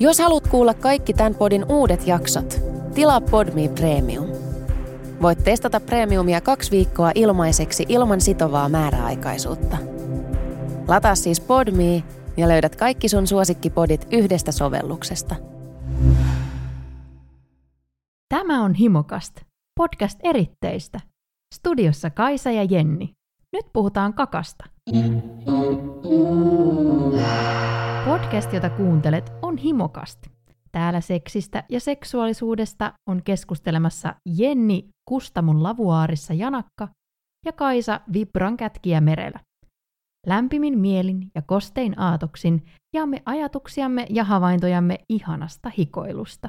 Jos haluat kuulla kaikki tämän podin uudet jaksot, tilaa Podme Premium. Voit testata Premiumia kaksi viikkoa ilmaiseksi ilman sitovaa määräaikaisuutta. Lataa siis Podme ja löydät kaikki sun suosikkipodit yhdestä sovelluksesta. Tämä on Himokast, podcast eritteistä. Studiossa Kaisa ja Jenni. Nyt puhutaan kakasta. Podcast, jota kuuntelet, on Himokast. Täällä seksistä ja seksuaalisuudesta on keskustelemassa Jenni Kustamun lavuaarissa Janakka ja Kaisa Vibran kätkiä merellä. Lämpimin mielin ja kostein aatoksin jaamme ajatuksiamme ja havaintojamme ihanasta hikoilusta.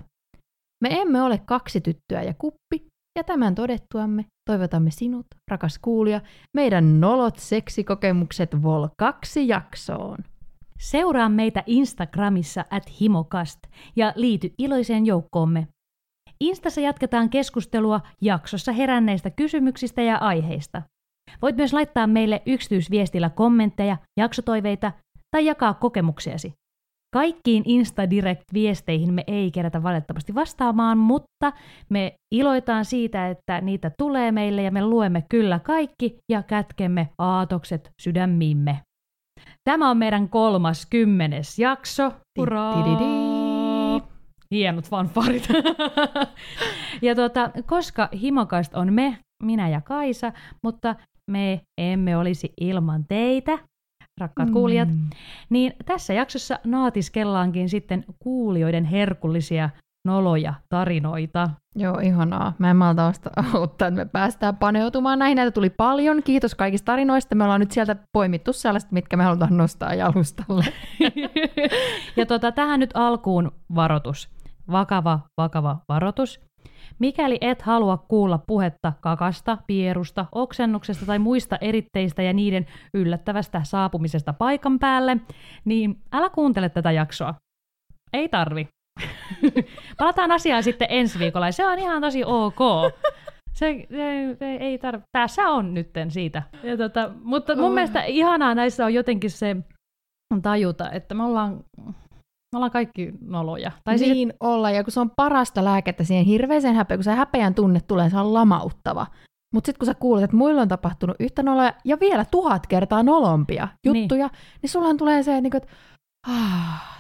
Me emme ole kaksi tyttöä ja kuppi, ja tämän todettuamme toivotamme sinut, rakas kuulija, meidän nolot seksikokemukset Vol 2 jaksoon. Seuraa meitä Instagramissa at himokast ja liity iloiseen joukkoomme. Instassa jatketaan keskustelua jaksossa heränneistä kysymyksistä ja aiheista. Voit myös laittaa meille yksityisviestillä kommentteja, jaksotoiveita tai jakaa kokemuksiasi. Kaikkiin Insta-direct-viesteihin me ei kerätä valitettavasti vastaamaan, mutta me iloitaan siitä, että niitä tulee meille ja me luemme kyllä kaikki ja kätkemme aatokset sydämiimme. Tämä on meidän kolmas kymmenes jakso. Hurraa! Hienot fanfarit. ja tuota, koska Himokast on me, minä ja Kaisa, mutta me emme olisi ilman teitä, rakkaat mm. kuulijat, niin tässä jaksossa naatiskellaankin sitten kuulijoiden herkullisia noloja tarinoita. Joo, ihanaa. Mä en malta auttaa, että me päästään paneutumaan näihin. Näitä tuli paljon. Kiitos kaikista tarinoista. Me ollaan nyt sieltä poimittu sellaista, mitkä me halutaan nostaa jalustalle. ja tota, tähän nyt alkuun varoitus. Vakava, vakava varoitus. Mikäli et halua kuulla puhetta kakasta, pierusta, oksennuksesta tai muista eritteistä ja niiden yllättävästä saapumisesta paikan päälle, niin älä kuuntele tätä jaksoa. Ei tarvi. Palataan asiaan sitten ensi viikolla ja se on ihan tosi ok. Se, se, se ei tarvi. Tässä on nytten siitä. Ja tota, mutta mun oh. mielestä ihanaa näissä on jotenkin se tajuta, että me ollaan me ollaan kaikki noloja. Tai siis niin siis, olla, ja kun se on parasta lääkettä siihen hirveäseen häpeään, kun se häpeän tunne tulee, se on lamauttava. Mutta sitten kun sä kuulet, että muilla on tapahtunut yhtä noloja ja vielä tuhat kertaa nolompia juttuja, niin, niin sulla tulee se, että, että ah,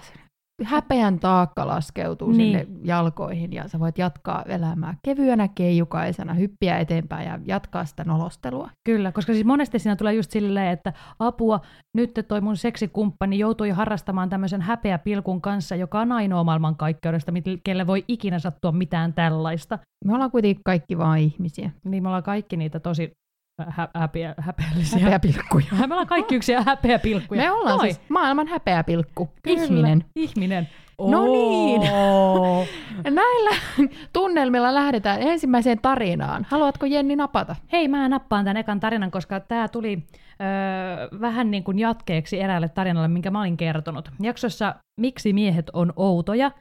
häpeän taakka laskeutuu niin. sinne jalkoihin ja sä voit jatkaa elämää kevyenä, keijukaisena, hyppiä eteenpäin ja jatkaa sitä nolostelua. Kyllä, koska siis monesti siinä tulee just silleen, että apua, nyt toi mun seksikumppani joutui harrastamaan tämmöisen häpeäpilkun kanssa, joka on ainoa maailmankaikkeudesta, kelle voi ikinä sattua mitään tällaista. Me ollaan kuitenkin kaikki vain ihmisiä. Niin, me ollaan kaikki niitä tosi hä- häpeä, häpeällisiä. Häpeäpilkkuja. Me ollaan kaikki yksi häpeäpilkkuja. Me ollaan Noi. siis maailman häpeäpilkku. Kyllä. Ihminen. Ihminen. No niin. Näillä tunnelmilla lähdetään ensimmäiseen tarinaan. Haluatko Jenni napata? Hei, mä nappaan tämän ekan tarinan, koska tämä tuli öö, vähän niin kuin jatkeeksi eräälle tarinalle, minkä mä olin kertonut. Jaksossa Miksi miehet on outoja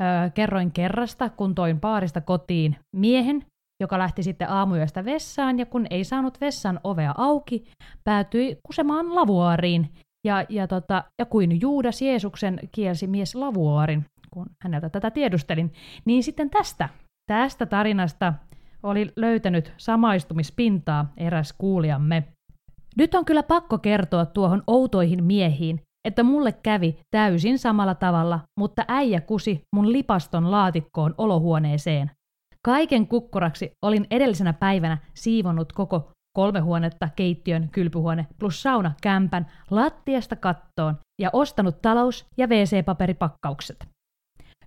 öö, kerroin kerrasta, kun toin paarista kotiin miehen, joka lähti sitten aamuyöstä vessaan, ja kun ei saanut vessan ovea auki, päätyi kusemaan lavuaariin, ja, ja, tota, ja kuin Juudas Jeesuksen kielsi mies lavuaarin, kun häneltä tätä tiedustelin, niin sitten tästä, tästä tarinasta oli löytänyt samaistumispintaa eräs kuulijamme. Nyt on kyllä pakko kertoa tuohon outoihin miehiin, että mulle kävi täysin samalla tavalla, mutta äijä kusi mun lipaston laatikkoon olohuoneeseen. Kaiken kukkuraksi olin edellisenä päivänä siivonnut koko kolme huonetta, keittiön, kylpyhuone plus sauna kämpän lattiasta kattoon ja ostanut talous- ja WC-paperipakkaukset.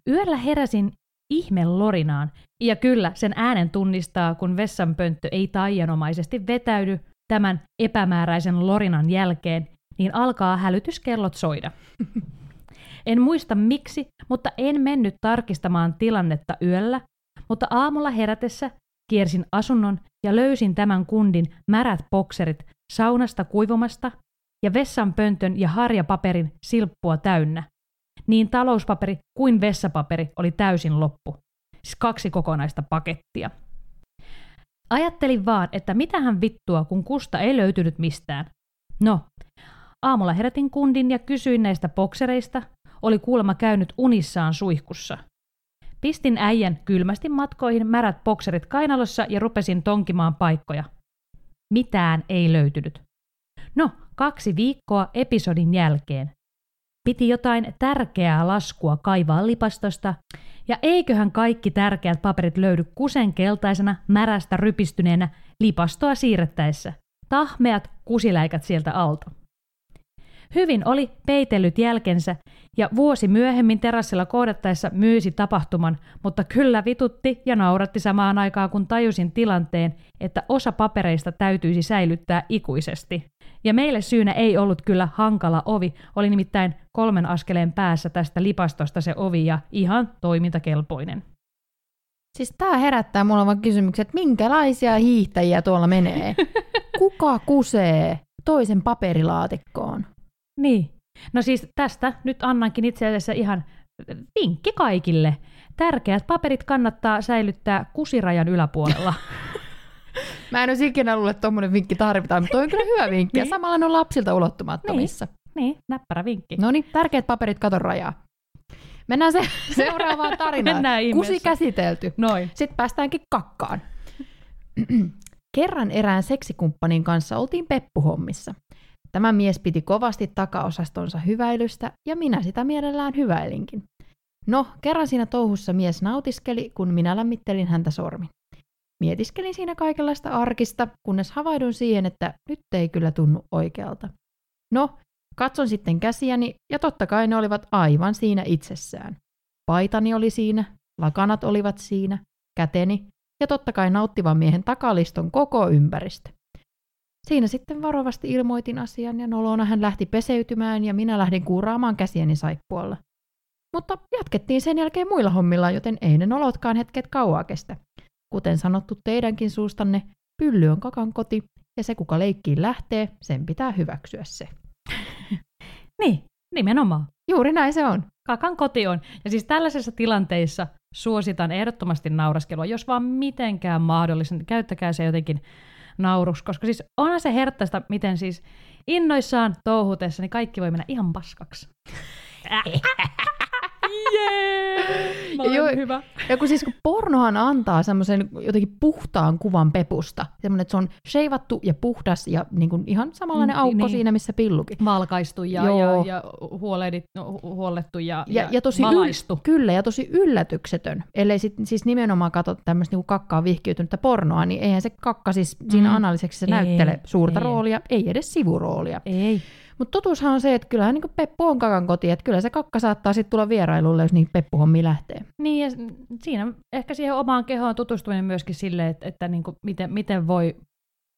Yöllä heräsin ihme lorinaan, ja kyllä sen äänen tunnistaa, kun vessanpönttö ei taianomaisesti vetäydy tämän epämääräisen lorinan jälkeen, niin alkaa hälytyskellot soida. En muista miksi, mutta en mennyt tarkistamaan tilannetta yöllä, mutta aamulla herätessä kiersin asunnon ja löysin tämän kundin märät bokserit saunasta kuivumasta ja vessanpöntön ja harjapaperin silppua täynnä. Niin talouspaperi kuin vessapaperi oli täysin loppu. Siis kaksi kokonaista pakettia. Ajattelin vaan, että mitähän vittua, kun kusta ei löytynyt mistään. No, aamulla herätin kundin ja kysyin näistä boksereista, oli kuulemma käynyt unissaan suihkussa. Pistin äijän kylmästi matkoihin märät bokserit kainalossa ja rupesin tonkimaan paikkoja. Mitään ei löytynyt. No, kaksi viikkoa episodin jälkeen. Piti jotain tärkeää laskua kaivaa lipastosta, ja eiköhän kaikki tärkeät paperit löydy kusen keltaisena, märästä rypistyneenä lipastoa siirrettäessä. Tahmeat kusiläikät sieltä alta. Hyvin oli peitellyt jälkensä ja vuosi myöhemmin terassilla kohdattaessa myysi tapahtuman, mutta kyllä vitutti ja nauratti samaan aikaan, kun tajusin tilanteen, että osa papereista täytyisi säilyttää ikuisesti. Ja meille syynä ei ollut kyllä hankala ovi, oli nimittäin kolmen askeleen päässä tästä lipastosta se ovi ja ihan toimintakelpoinen. Siis tää herättää mulla vaan kysymyksen, että minkälaisia hiihtäjiä tuolla menee? Kuka kusee toisen paperilaatikkoon? Niin. No siis tästä nyt annankin itse asiassa ihan vinkki kaikille. Tärkeät paperit kannattaa säilyttää kusirajan yläpuolella. Mä en olisi ikinä luullut, että tuommoinen vinkki tarvitaan, mutta toi on kyllä hyvä vinkki. niin. Ja samalla ne on lapsilta ulottumattomissa. Niin, niin näppärä vinkki. No niin, tärkeät paperit katon rajaa. Mennään se seuraavaan tarinaan. Mennään Kusi käsitelty. Noin. Sitten päästäänkin kakkaan. Kerran erään seksikumppanin kanssa oltiin peppuhommissa. Tämä mies piti kovasti takaosastonsa hyväilystä ja minä sitä mielellään hyväilinkin. No, kerran siinä touhussa mies nautiskeli, kun minä lämmittelin häntä sormin. Mietiskelin siinä kaikenlaista arkista, kunnes havaidun siihen, että nyt ei kyllä tunnu oikealta. No, katson sitten käsiäni ja totta kai ne olivat aivan siinä itsessään. Paitani oli siinä, lakanat olivat siinä, käteni ja totta kai nauttivan miehen takaliston koko ympäristö. Siinä sitten varovasti ilmoitin asian ja nolona hän lähti peseytymään ja minä lähdin kuuraamaan käsieni saippualla. Mutta jatkettiin sen jälkeen muilla hommilla, joten ei ne nolotkaan hetket kauaa kestä. Kuten sanottu teidänkin suustanne, pylly on kakan koti ja se kuka leikkiin lähtee, sen pitää hyväksyä se. niin, nimenomaan. Juuri näin se on. Kakan koti on. Ja siis tällaisessa tilanteissa suositan ehdottomasti nauraskelua, jos vaan mitenkään mahdollista. Käyttäkää se jotenkin nauruksi, koska siis onhan se herttäistä, miten siis innoissaan touhutessa, niin kaikki voi mennä ihan paskaksi. Jee! Mä olen hyvä. Ja kun siis kun pornohan antaa semmoisen jotenkin puhtaan kuvan pepusta, semmoinen, että se on sheivattu ja puhdas ja niin kuin ihan samanlainen aukko niin. siinä, missä pillukin. Valkaistu ja, ja, ja huolehdit, huolettu ja, ja, ja, ja tosi valaistu. Yl, kyllä, ja tosi yllätyksetön. Ellei sit, siis nimenomaan katso tämmöistä niin kakkaa vihkiytynyttä pornoa, niin eihän se kakka siis siinä mm. analyseksi se ei, näyttele suurta ei. roolia, ei edes sivuroolia. Ei. Mutta totuushan on se, että kyllähän niin Peppu on kakan koti, että kyllä se kakka saattaa sitten tulla vierailulle, jos niin Peppuhommi lähtee. Niin, ja siinä ehkä siihen omaan kehoon tutustuminen myöskin sille, että, että niin kuin miten, miten voi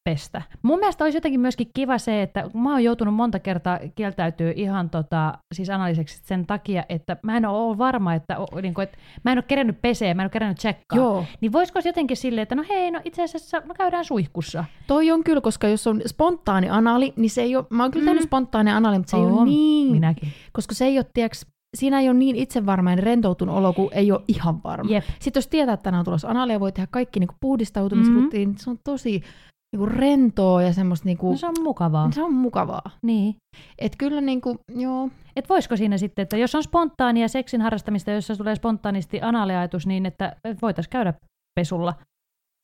pestä. Mun mielestä olisi jotenkin myöskin kiva se, että mä oon joutunut monta kertaa kieltäytyä ihan tota, siis analyseksi sen takia, että mä en ole varma, että, niin kuin, että mä en ole kerennyt peseä, mä en ole kerennyt tsekkaa. Joo. Niin voisiko jotenkin silleen, että no hei, no itse asiassa me käydään suihkussa. Toi on kyllä, koska jos on spontaani anali, niin se ei ole, mä oon kyllä tehnyt mm. spontaani anali, mutta se on, ei ole niin. Minäkin. Koska se ei ole, tiiäks, siinä ei ole niin itsevarmainen rentoutunut olo, kun ei ole ihan varma. Jep. Sitten jos tietää, että tänään on tulossa analia, voi tehdä kaikki niin puhdistautumisrutiinit, mm-hmm. se on tosi niinku rentoa ja semmoista... Niinku, no se on mukavaa. Se on mukavaa. Niin. Et kyllä niinku, joo. Et voisiko siinä sitten, että jos on spontaania seksin harrastamista, jossa tulee spontaanisti analiajatus, niin että voitaisiin käydä pesulla.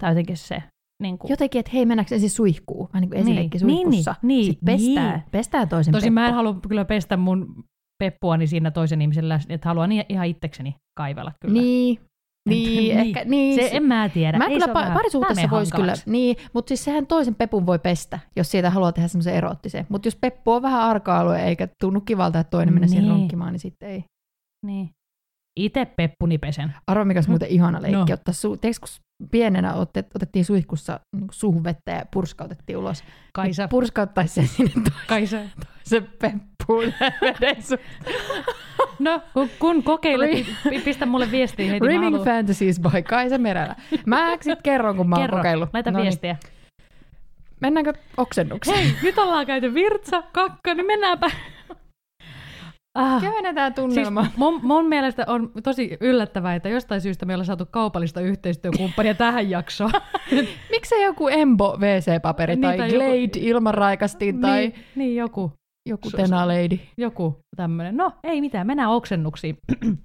Tai jotenkin se. Niin kuin. Jotenkin, että hei, mennäänkö ensin suihkuun? Vähän niin kuin esileikki niin, suihkussa. Niin, niin, Sitten pestää, niin. pestää toisen Tosin peppu. mä en halua kyllä pestä mun peppuani siinä toisen ihmisen läsnä, että haluan ihan itsekseni kaivella kyllä. Niin, niin, ehkä, niin. Se, en mä tiedä. Mä Ei kyllä pa- parisuhteessa voisi kyllä, niin, mutta siis sehän toisen pepun voi pestä, jos siitä haluaa tehdä semmoisen eroottisen. Mutta jos peppu on vähän arka-alue eikä tunnu kivalta, että toinen menee siihen Niin. ronkkimaan, niin sitten ei. Niin. Itse peppuni pesen. Arvo, mikä olisi muuten ihana leikki, No. ottaa su- Tiedätkö, kun pienenä otet, otettiin suihkussa niin suuhun vettä ja purskautettiin ulos. Kaisa. Niin Purskauttaisi sen sinne Kaisa. toisen peppuun ja veden su- No, kun, kun kokeilet, niin pi- pistä mulle viestiä heti. Rimming Fantasies by Kaisa Merälä. Mä sit kerron, kun mä oon Kerro, kokeillut. laita No niin. viestiä. Mennäänkö oksennukseen? Hei, nyt ollaan käyty virtsa, kakka, niin mennäänpä. Ah. Kevennetään Siis tunnelmaa. mun, mun mielestä on tosi yllättävää, että jostain syystä me ollaan saatu kaupallista yhteistyökumppania tähän jaksoon. Miksei joku Embo WC-paperi tai Niin, tai joku- Glade ilmanraikastin tai... niin, niin joku. Joku tenaleidi. Joku tämmöinen. No, ei mitään, mennään oksennuksiin.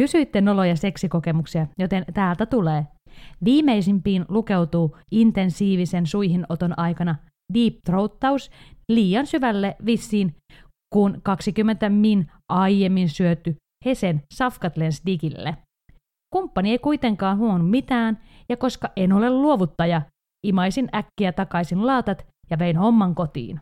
Kysyitte noloja seksikokemuksia, joten täältä tulee. Viimeisimpiin lukeutuu intensiivisen suihinoton aikana deep throattaus liian syvälle vissiin, kun 20 min aiemmin syöty Hesen safkat lens digille. Kumppani ei kuitenkaan huomannut mitään, ja koska en ole luovuttaja, imaisin äkkiä takaisin laatat ja vein homman kotiin.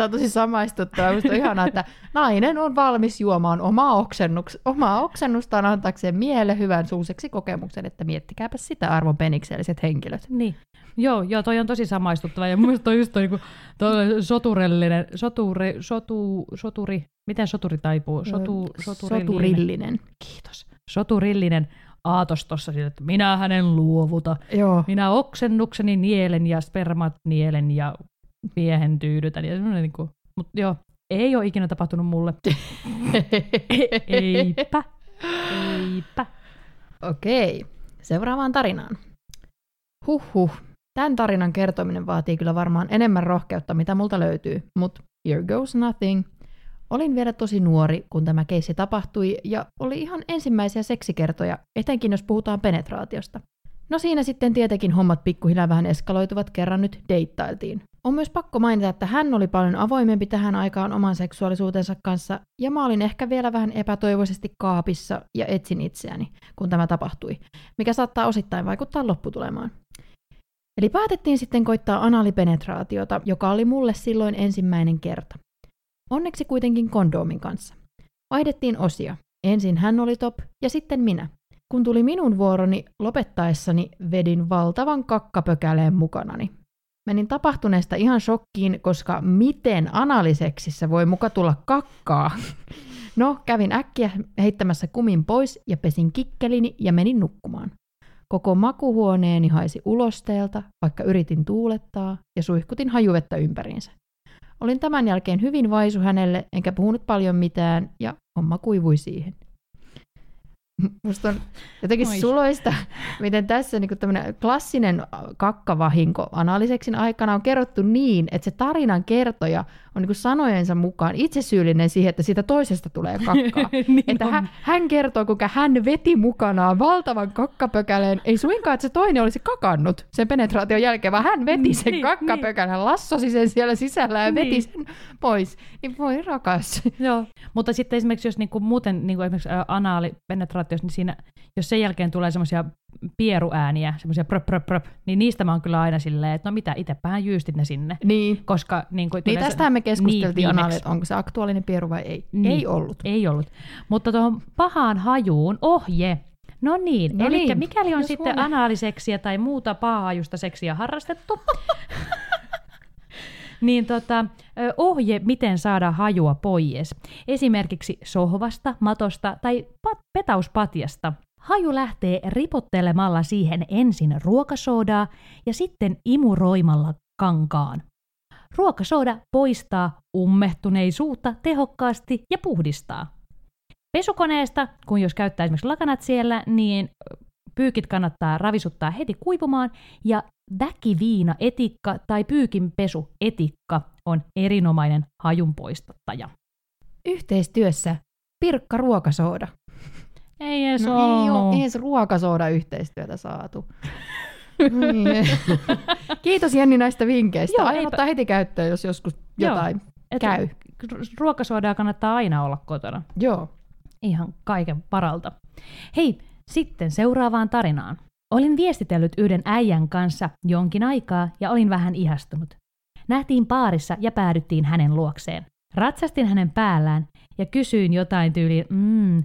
Tämä on tosi samaistuttavaa. Minusta on ihanaa, että nainen on valmis juomaan omaa, oksennuks- omaa oksennustaan antaakseen miehelle hyvän suuseksi kokemuksen, että miettikääpä sitä arvon penikselliset henkilöt. Niin. Joo, joo, toi on tosi samaistuttava. Ja mun toi just toi, niinku, toi soturellinen, soturi, sotu, soturi, miten soturi taipuu? Sotu, soturillinen. Soturillinen. Kiitos. Soturillinen aatos tossa siitä, että minä hänen luovuta. Joo. Minä oksennukseni nielen ja spermat nielen ja miehen tyydytän. Ja semmoinen niinku, mut joo, ei ole ikinä tapahtunut mulle. E- Eipä. Eipä. Okei, seuraavaan tarinaan. Huhhuh. Tämän tarinan kertominen vaatii kyllä varmaan enemmän rohkeutta, mitä multa löytyy, mutta here goes nothing. Olin vielä tosi nuori, kun tämä keissi tapahtui, ja oli ihan ensimmäisiä seksikertoja, etenkin jos puhutaan penetraatiosta. No siinä sitten tietenkin hommat pikkuhiljaa vähän eskaloituvat, kerran nyt deittailtiin. On myös pakko mainita, että hän oli paljon avoimempi tähän aikaan oman seksuaalisuutensa kanssa, ja mä olin ehkä vielä vähän epätoivoisesti kaapissa ja etsin itseäni, kun tämä tapahtui, mikä saattaa osittain vaikuttaa lopputulemaan. Eli päätettiin sitten koittaa analipenetraatiota, joka oli mulle silloin ensimmäinen kerta. Onneksi kuitenkin kondoomin kanssa. Vaihdettiin osia. Ensin hän oli top ja sitten minä. Kun tuli minun vuoroni lopettaessani, vedin valtavan kakkapökäleen mukanani. Menin tapahtuneesta ihan shokkiin, koska miten analiseksissä voi muka tulla kakkaa? No, kävin äkkiä heittämässä kumin pois ja pesin kikkelini ja menin nukkumaan. Koko makuhuoneeni haisi ulosteelta, vaikka yritin tuulettaa ja suihkutin hajuvettä ympäriinsä. Olin tämän jälkeen hyvin vaisu hänelle, enkä puhunut paljon mitään, ja homma kuivui siihen. Musta on jotenkin Oi. suloista, miten tässä niin tämmöinen klassinen kakkavahinko analiseksin aikana on kerrottu niin, että se tarinan kertoja on niin sanojensa mukaan itse syyllinen siihen, että siitä toisesta tulee kakkaa. niin että on. hän, hän kertoo, kuinka hän veti mukanaan valtavan kakkapökäleen. Ei suinkaan, että se toinen olisi kakannut sen penetraation jälkeen, vaan hän veti sen Niin, kakkapökälän, hän lassosi sen siellä sisällä ja veti Niin. sen pois. Niin voi rakas. Joo, mutta sitten esimerkiksi jos niinku muuten niinku esimerkiksi ä, anaalipenetraatiossa, niin siinä, jos sen jälkeen tulee semmoisia pieruääniä, semmoisia pröp, pröp, pröp, niin niistä mä oon kyllä aina silleen, että no mitä, itsepähän jyystit ne sinne. Niin. Koska niin, kuin, Niin yleensä- tästähän me keskusteltiin niin, niin, viimeksi. että onko se aktuaalinen pieru vai ei. Niin. Ei ollut. Ei ollut. Mutta tuohon pahaan hajuun ohje. No niin, No eli niin, mikäli on jos sitten huomenna- anaaliseksiä tai muuta pahajusta seksiä harrastettu, niin tota, ohje, miten saada hajua pois. Esimerkiksi sohvasta, matosta tai pat- petauspatjasta. Haju lähtee ripottelemalla siihen ensin ruokasoodaa ja sitten imuroimalla kankaan. Ruokasooda poistaa ummehtuneisuutta tehokkaasti ja puhdistaa. Pesukoneesta, kun jos käyttää esimerkiksi lakanat siellä, niin pyykit kannattaa ravisuttaa heti kuivumaan ja väkiviina etikka tai pyykinpesu etikka on erinomainen hajunpoistattaja. Yhteistyössä Pirkka Ruokasooda. Ei edes No ei ollut. ole edes ruokasooda yhteistyötä saatu. Kiitos Jenni näistä vinkkeistä. Joo, Aion eipä- ottaa heti käyttöön, jos joskus Joo. jotain Et käy. Ruokasoodaa kannattaa aina olla kotona. Joo. Ihan kaiken paralta. Hei, sitten seuraavaan tarinaan. Olin viestitellyt yhden äijän kanssa jonkin aikaa ja olin vähän ihastunut. Nähtiin paarissa ja päädyttiin hänen luokseen. Ratsastin hänen päällään ja kysyin jotain tyyliin, mm,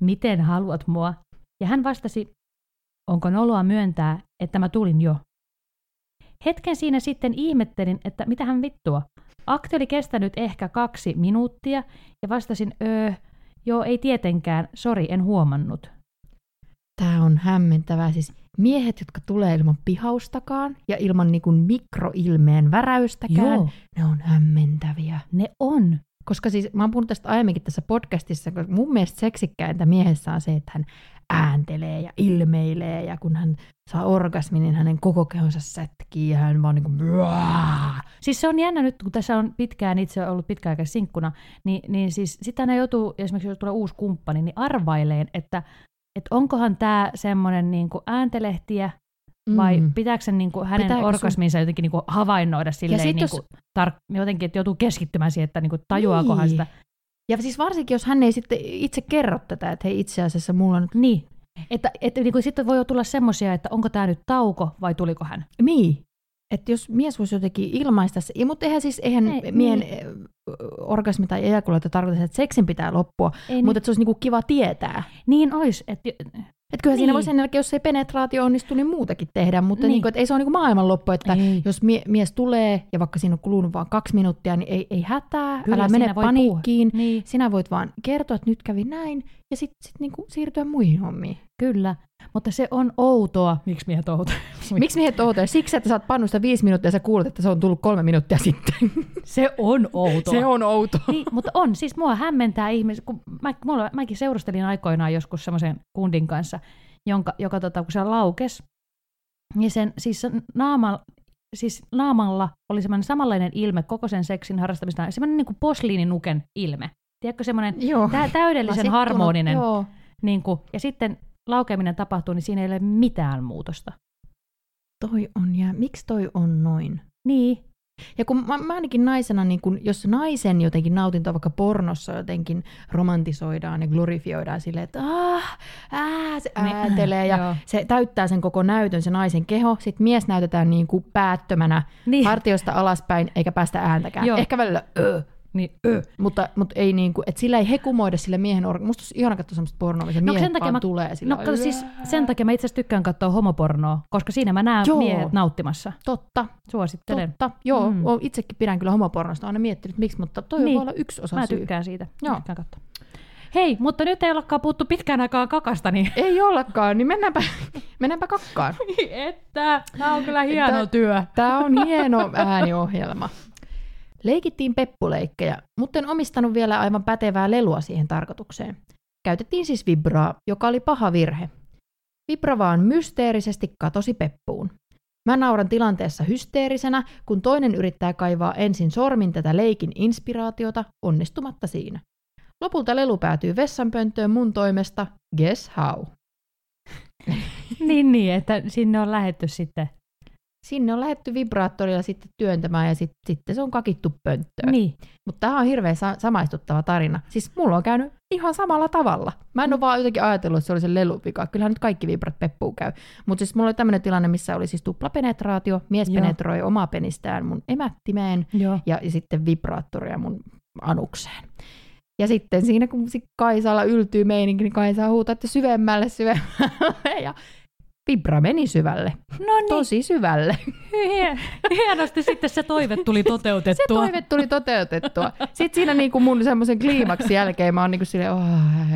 miten haluat mua? Ja hän vastasi, onko noloa myöntää, että mä tulin jo. Hetken siinä sitten ihmettelin, että mitä hän vittua. Akti oli kestänyt ehkä kaksi minuuttia ja vastasin, öö, joo ei tietenkään, sori en huomannut. Tämä on hämmentävää. Siis miehet, jotka tulee ilman pihaustakaan ja ilman niinku mikroilmeen väräystäkään, Joo. ne on hämmentäviä. Ne on. Koska siis, mä oon puhunut tästä aiemminkin tässä podcastissa, koska mun mielestä seksikkäintä miehessä on se, että hän ääntelee ja ilmeilee ja kun hän saa orgasmin, niin hänen koko kehonsa sätkii ja hän vaan niin kuin Siis se on jännä nyt, kun tässä on pitkään itse ollut pitkäaikaisesti sinkkuna, niin, niin siis sitä ne joutuu, esimerkiksi jos tulee uusi kumppani, niin arvaileen, että, että onkohan tämä semmoinen niin ääntelehtiä vai mm. pitääkö sen niin kuin hänen Pitääkö orgasminsa sun... jotenkin niin kuin havainnoida silleen niin kuin, jos... tar- jotenkin, että joutuu keskittymään siihen, että niin kuin tajuaakohan niin. sitä. Ja siis varsinkin, jos hän ei sitten itse kerro tätä, että hei itse asiassa mulla on nyt... Niin, että, että niin kuin sitten voi tulla semmoisia, että onko tämä nyt tauko vai tuliko hän. Niin, että jos mies voisi jotenkin ilmaista se, mutta eihän siis eihän ei, miehen niin. orgasmi tai ejakulaatio tarkoita, että seksin pitää loppua, ei, mutta niin. että se olisi niinku kiva tietää. Niin olisi, että että kyllähän niin. siinä voi sen jälkeen, jos ei penetraatio onnistu, niin muutakin tehdä, mutta niin. Niin kuin, että ei se ole niin maailmanloppu, että ei. jos mie- mies tulee ja vaikka siinä on kulunut vain kaksi minuuttia, niin ei, ei hätää, Kyllä, älä mene paniikkiin. Niin. Sinä voit vaan kertoa, että nyt kävi näin ja sitten sit niin siirtyä muihin hommiin. Kyllä, mutta se on outoa. Miksi miehet outoa? Miksi miehet outoa? Siksi, että sä oot pannusta viisi minuuttia ja sä kuulet, että se on tullut kolme minuuttia sitten. Se on outoa. Se on outoa. Niin, mutta on. Siis mua hämmentää ihmis, kun mä, mulla, mäkin seurustelin aikoinaan joskus semmoisen kundin kanssa, jonka, joka tota, kun se laukes, niin sen, siis naama, siis naamalla oli semmoinen samanlainen ilme koko sen seksin harrastamista, semmoinen niin kuin posliininuken ilme. Tiedätkö, semmoinen tä- täydellisen harmoninen. Joo. Niin kuin, ja sitten laukeminen tapahtuu, niin siinä ei ole mitään muutosta. Toi on, ja miksi toi on noin? Niin, ja kun mä, mä ainakin naisena, niin kun, jos naisen jotenkin nautinto vaikka pornossa jotenkin romantisoidaan ja glorifioidaan silleen, että ah, ää, se niin. äätelee ja Joo. se täyttää sen koko näytön, se naisen keho. Sitten mies näytetään niin kuin päättömänä niin. hartiosta alaspäin eikä päästä ääntäkään. Joo. Ehkä välillä öö. Niin, ö. Mutta, mutta ei niinku, että sillä ei hekumoida sille miehen orga. Musta olisi ihana katsoa semmoista pornoa, missä no, miehet sen takia mä, tulee sillä No kato, siis sen takia mä itse asiassa tykkään katsoa homopornoa, koska siinä mä näen Joo. miehet nauttimassa. Totta. Suosittelen. Totta. Joo, mm. itsekin pidän kyllä homopornosta. Aina miettinyt, miksi, mutta toi niin. voi olla yksi osa Mä syy. tykkään siitä. Joo. Tykkään katsoa. Hei, mutta nyt ei ollakaan puhuttu pitkään aikaa kakasta, niin... Ei ollakaan, niin mennäänpä, mennäänpä kakkaan. että, tämä on kyllä hieno Tää, työ. Tämä on hieno ääniohjelma. Leikittiin peppuleikkejä, mutta en omistanut vielä aivan pätevää lelua siihen tarkoitukseen. Käytettiin siis vibraa, joka oli paha virhe. Vibra vaan mysteerisesti katosi peppuun. Mä nauran tilanteessa hysteerisenä, kun toinen yrittää kaivaa ensin sormin tätä leikin inspiraatiota, onnistumatta siinä. Lopulta lelu päätyy vessanpönttöön mun toimesta, guess how? niin, niin, että sinne on lähetty sitten sinne on lähetty vibraattorilla sitten työntämään ja sit, sitten se on kakittu pönttöön. Niin. Mutta tämä on hirveän sa- samaistuttava tarina. Siis mulla on käynyt ihan samalla tavalla. Mä en ole vaan jotenkin ajatellut, että se oli se lelupika. Kyllähän nyt kaikki vibrat peppuun käy. Mutta siis mulla oli tämmöinen tilanne, missä oli siis tuplapenetraatio. Mies Joo. penetroi omaa penistään mun emättimeen Joo. Ja, ja sitten vibraattoria mun anukseen. Ja sitten siinä, kun Kaisalla yltyy meininki, niin Kaisa huutaa, että syvemmälle, syvemmälle. Ja Vibra meni syvälle. No niin. Tosi syvälle. Hienosti sitten se toive tuli toteutettua. Se toive tuli toteutettua. Sitten siinä niin kuin mun semmoisen kliimaksi jälkeen mä oon niin kuin silleen, oh,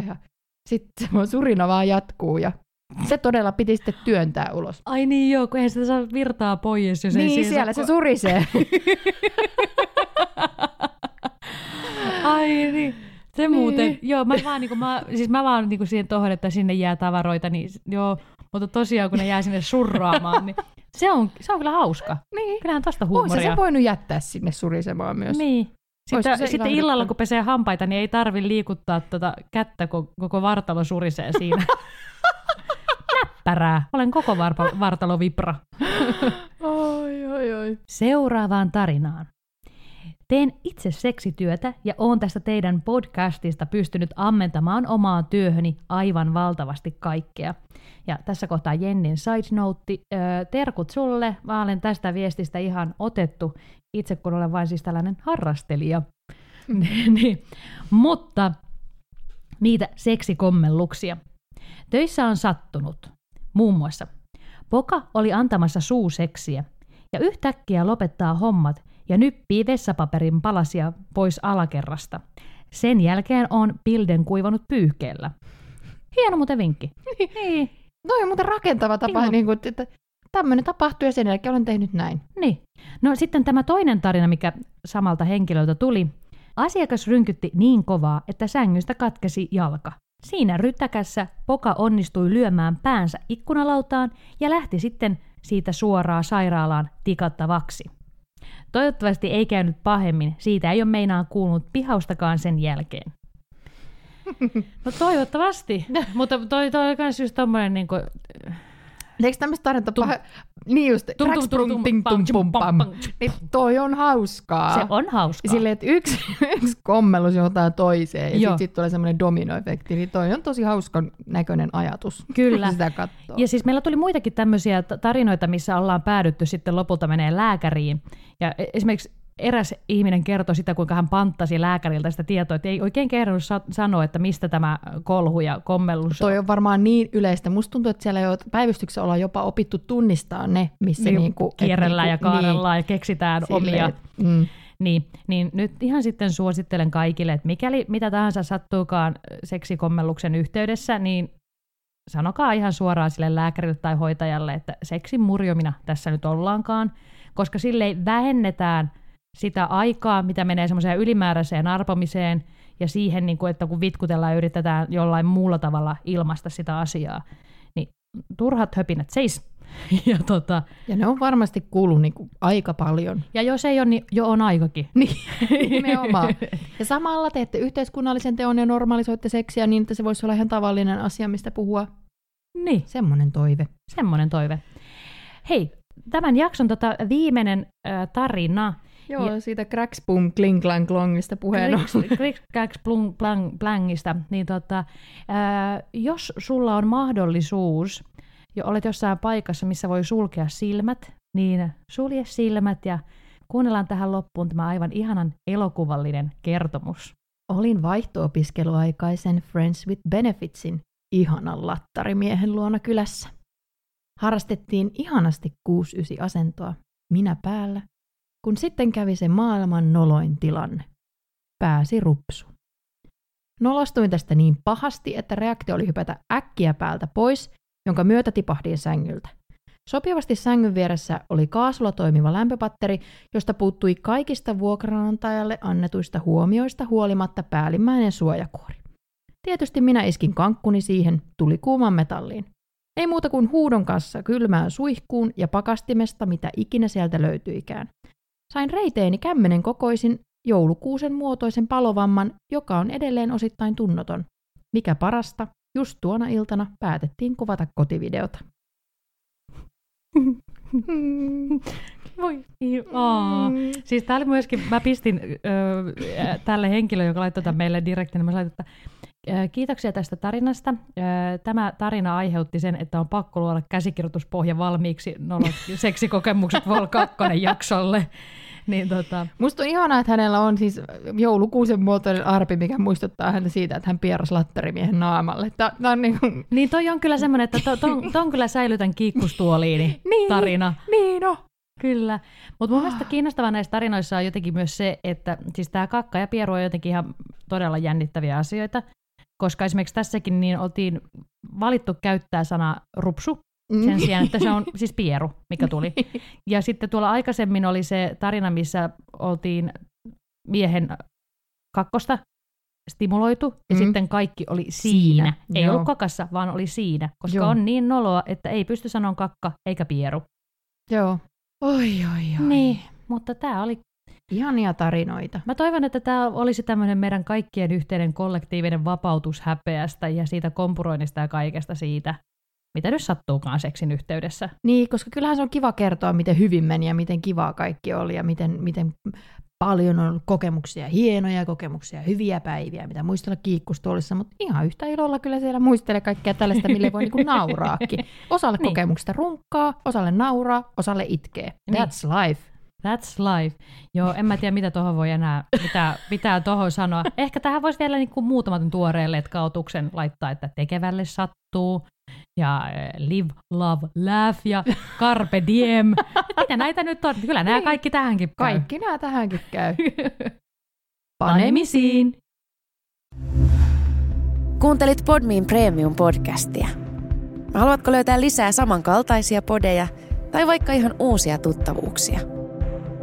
ja sitten mun surina vaan jatkuu ja se todella piti sitten työntää ulos. Ai niin joo, kun eihän sitä saa virtaa pois. Jos niin, ei siellä saa... se surisee. Ai niin. Se muuten, niin. joo, mä vaan, niin kuin, mä, siis mä vaan niin kuin siihen tohon, että sinne jää tavaroita, niin joo, mutta tosiaan kun ne jää sinne surraamaan, niin se on, se on kyllä hauska. Niin. Kyllähän tosta huumoria. Olisi se voinut jättää sinne surisemaan myös. Niin. Sitten, sitten illalla, kun pesee hampaita, niin ei tarvi liikuttaa tuota kättä, kun koko vartalo surisee siinä. Näppärää. Olen koko varpa- vartalovipra. oi, oi, oi. Seuraavaan tarinaan. Teen itse seksityötä ja oon tästä teidän podcastista pystynyt ammentamaan omaa työhöni aivan valtavasti kaikkea. Ja tässä kohtaa Jennin side note, terkut sulle, mä olen tästä viestistä ihan otettu, itse kun olen vain siis tällainen harrastelija. niin. Mutta niitä seksikommelluksia. Töissä on sattunut. Muun muassa Poka oli antamassa suuseksiä ja yhtäkkiä lopettaa hommat ja nyppii vessapaperin palasia pois alakerrasta. Sen jälkeen on pilden kuivannut pyyhkeellä. Hieno muuten vinkki. niin. No on muuten rakentava tapa, niin kuin, että tämmöinen tapahtui ja sen jälkeen olen tehnyt näin. Niin. No sitten tämä toinen tarina, mikä samalta henkilöltä tuli. Asiakas rynkytti niin kovaa, että sängystä katkesi jalka. Siinä rytäkässä Poka onnistui lyömään päänsä ikkunalautaan ja lähti sitten siitä suoraan sairaalaan tikattavaksi. Toivottavasti ei käynyt pahemmin, siitä ei ole meinaan kuulunut. Pihaustakaan sen jälkeen. No toivottavasti, mutta toi, toi on myös just tommonen niinku, Eikö tämmöistä tarinta Tum-. Niin just, tum, tum, tum, ting, tum, tjum, pum, pam, Niin toi on hauskaa. se on hauskaa. Silleen, että yksi, yksi kommellus johtaa toiseen ja sitten sit tulee semmoinen dominoefekti. Niin toi on tosi hauskan näköinen ajatus. Kyllä. Sitä katsoo. Ja siis meillä tuli muitakin tämmöisiä tarinoita, missä ollaan päädytty sitten lopulta menee lääkäriin. Ja e- esimerkiksi eräs ihminen kertoi sitä, kuinka hän panttasi lääkäriltä sitä tietoa, että ei oikein kerrannut sa- sanoa, että mistä tämä kolhu ja kommellus Toi on varmaan niin yleistä. Musta tuntuu, että siellä jo päivystyksessä ollaan jopa opittu tunnistaa ne, missä niin, niinku, kierrellään ja niinku- kaarellaan ja keksitään niin, omia. silleen, et, mm. Niin, niin nyt ihan sitten suosittelen kaikille, että mikäli mitä tahansa sattuukaan seksikommelluksen yhteydessä, niin sanokaa ihan suoraan sille lääkärille tai hoitajalle, että seksin murjomina tässä nyt ollaankaan, koska sille vähennetään sitä aikaa, mitä menee semmoiseen ylimääräiseen arpomiseen ja siihen, niin kuin, että kun vitkutellaan ja yritetään jollain muulla tavalla ilmaista sitä asiaa, niin turhat höpinät seis. Ja, tota, Ja ne on varmasti kuullut niinku aika paljon. ja jos ei ole, niin jo on aikakin. Niin, nimenomaan. Ja samalla teette yhteiskunnallisen teon ja normalisoitte seksiä niin, että se voisi olla ihan tavallinen asia, mistä puhua. Niin. Semmoinen toive. Semmoinen toive. Hei, tämän jakson tota viimeinen äh, tarina. Joo, ja siitä cracks boom kling klang klongista puheen plung plang plangista, niin tota, äh, jos sulla on mahdollisuus, ja olet jossain paikassa, missä voi sulkea silmät, niin sulje silmät ja kuunnellaan tähän loppuun tämä aivan ihanan elokuvallinen kertomus. Olin vaihto-opiskeluaikaisen Friends with Benefitsin ihanan lattarimiehen luona kylässä. Harrastettiin ihanasti 6-9 asentoa, minä päällä, kun sitten kävi se maailman noloin tilanne. Pääsi rupsu. Nolostuin tästä niin pahasti, että reaktio oli hypätä äkkiä päältä pois, jonka myötä tipahdin sängyltä. Sopivasti sängyn vieressä oli kaasulla toimiva lämpöpatteri, josta puuttui kaikista vuokranantajalle annetuista huomioista huolimatta päällimmäinen suojakuori. Tietysti minä iskin kankkuni siihen, tuli kuuman metalliin. Ei muuta kuin huudon kanssa kylmään suihkuun ja pakastimesta, mitä ikinä sieltä löytyikään. Sain reiteeni kämmenen kokoisin joulukuusen muotoisen palovamman, joka on edelleen osittain tunnoton. Mikä parasta, just tuona iltana päätettiin kuvata kotivideota. Voi, aa. Siis tää oli myöskin, mä pistin ö, tälle henkilölle, joka laittoi tämän meille direktin, mä laitin, että kiitoksia tästä tarinasta. Tämä tarina aiheutti sen, että on pakko luoda käsikirjoituspohja valmiiksi nolot seksikokemukset Vol 2 jaksolle. Niin tota, Musta on ihanaa, että hänellä on siis joulukuusen muotoinen arpi, mikä muistuttaa häntä siitä, että hän pierasi lattarimiehen naamalle. Tää, tää on niinku... niin toi on kyllä semmoinen, että to, ton, ton kyllä säilytän kiikkustuoliini Niin. tarina. Niin no. Kyllä, mutta mun mielestä kiinnostavaa näissä tarinoissa on jotenkin myös se, että siis tämä kakka ja pieru on jotenkin ihan todella jännittäviä asioita, koska esimerkiksi tässäkin niin oltiin valittu käyttää sana rupsu sen sijaan, että se on siis pieru, mikä tuli. Ja sitten tuolla aikaisemmin oli se tarina, missä oltiin miehen kakkosta stimuloitu, ja Mm. sitten kaikki oli siinä. Siinä, Ei joo. ollut kakassa, vaan oli siinä, koska Joo. on niin noloa, että ei pysty sanomaan kakka eikä pieru. Joo. Oi, oi, oi. Niin, mutta tämä oli Ihania tarinoita. Mä toivon, että tämä olisi tämmöinen meidän kaikkien yhteinen kollektiivinen vapautus häpeästä ja siitä kompuroinnista ja kaikesta siitä, mitä nyt sattuukaan seksin yhteydessä. Niin, koska kyllähän se on kiva kertoa, miten hyvin meni ja miten kivaa kaikki oli ja miten, miten paljon on ollut kokemuksia, hienoja kokemuksia, hyviä päiviä, mitä muistella kiikkustuolissa, mutta ihan yhtä ilolla kyllä siellä muistelee kaikkea tällaista, mille voi niinku nauraakin. Osalle Niin. kokemuksista runkkaa, osalle nauraa, osalle itkee. Niin. That's life. That's life. Joo, en mä tiedä, mitä tuohon voi enää, mitä pitää tuohon sanoa. Ehkä tähän voisi vielä niin kuin muutaman tuoreen letkautuksen laittaa, että tekevälle sattuu, ja eh, live, love, laugh, ja carpe diem. Mitä näitä nyt on? Kyllä nämä Niin. kaikki tähänkin käy. Kaikki nämä tähänkin käy. Panemisiin! Kuuntelit Podmin Premium-podcastia. Haluatko löytää lisää samankaltaisia podeja tai vaikka ihan uusia tuttavuuksia?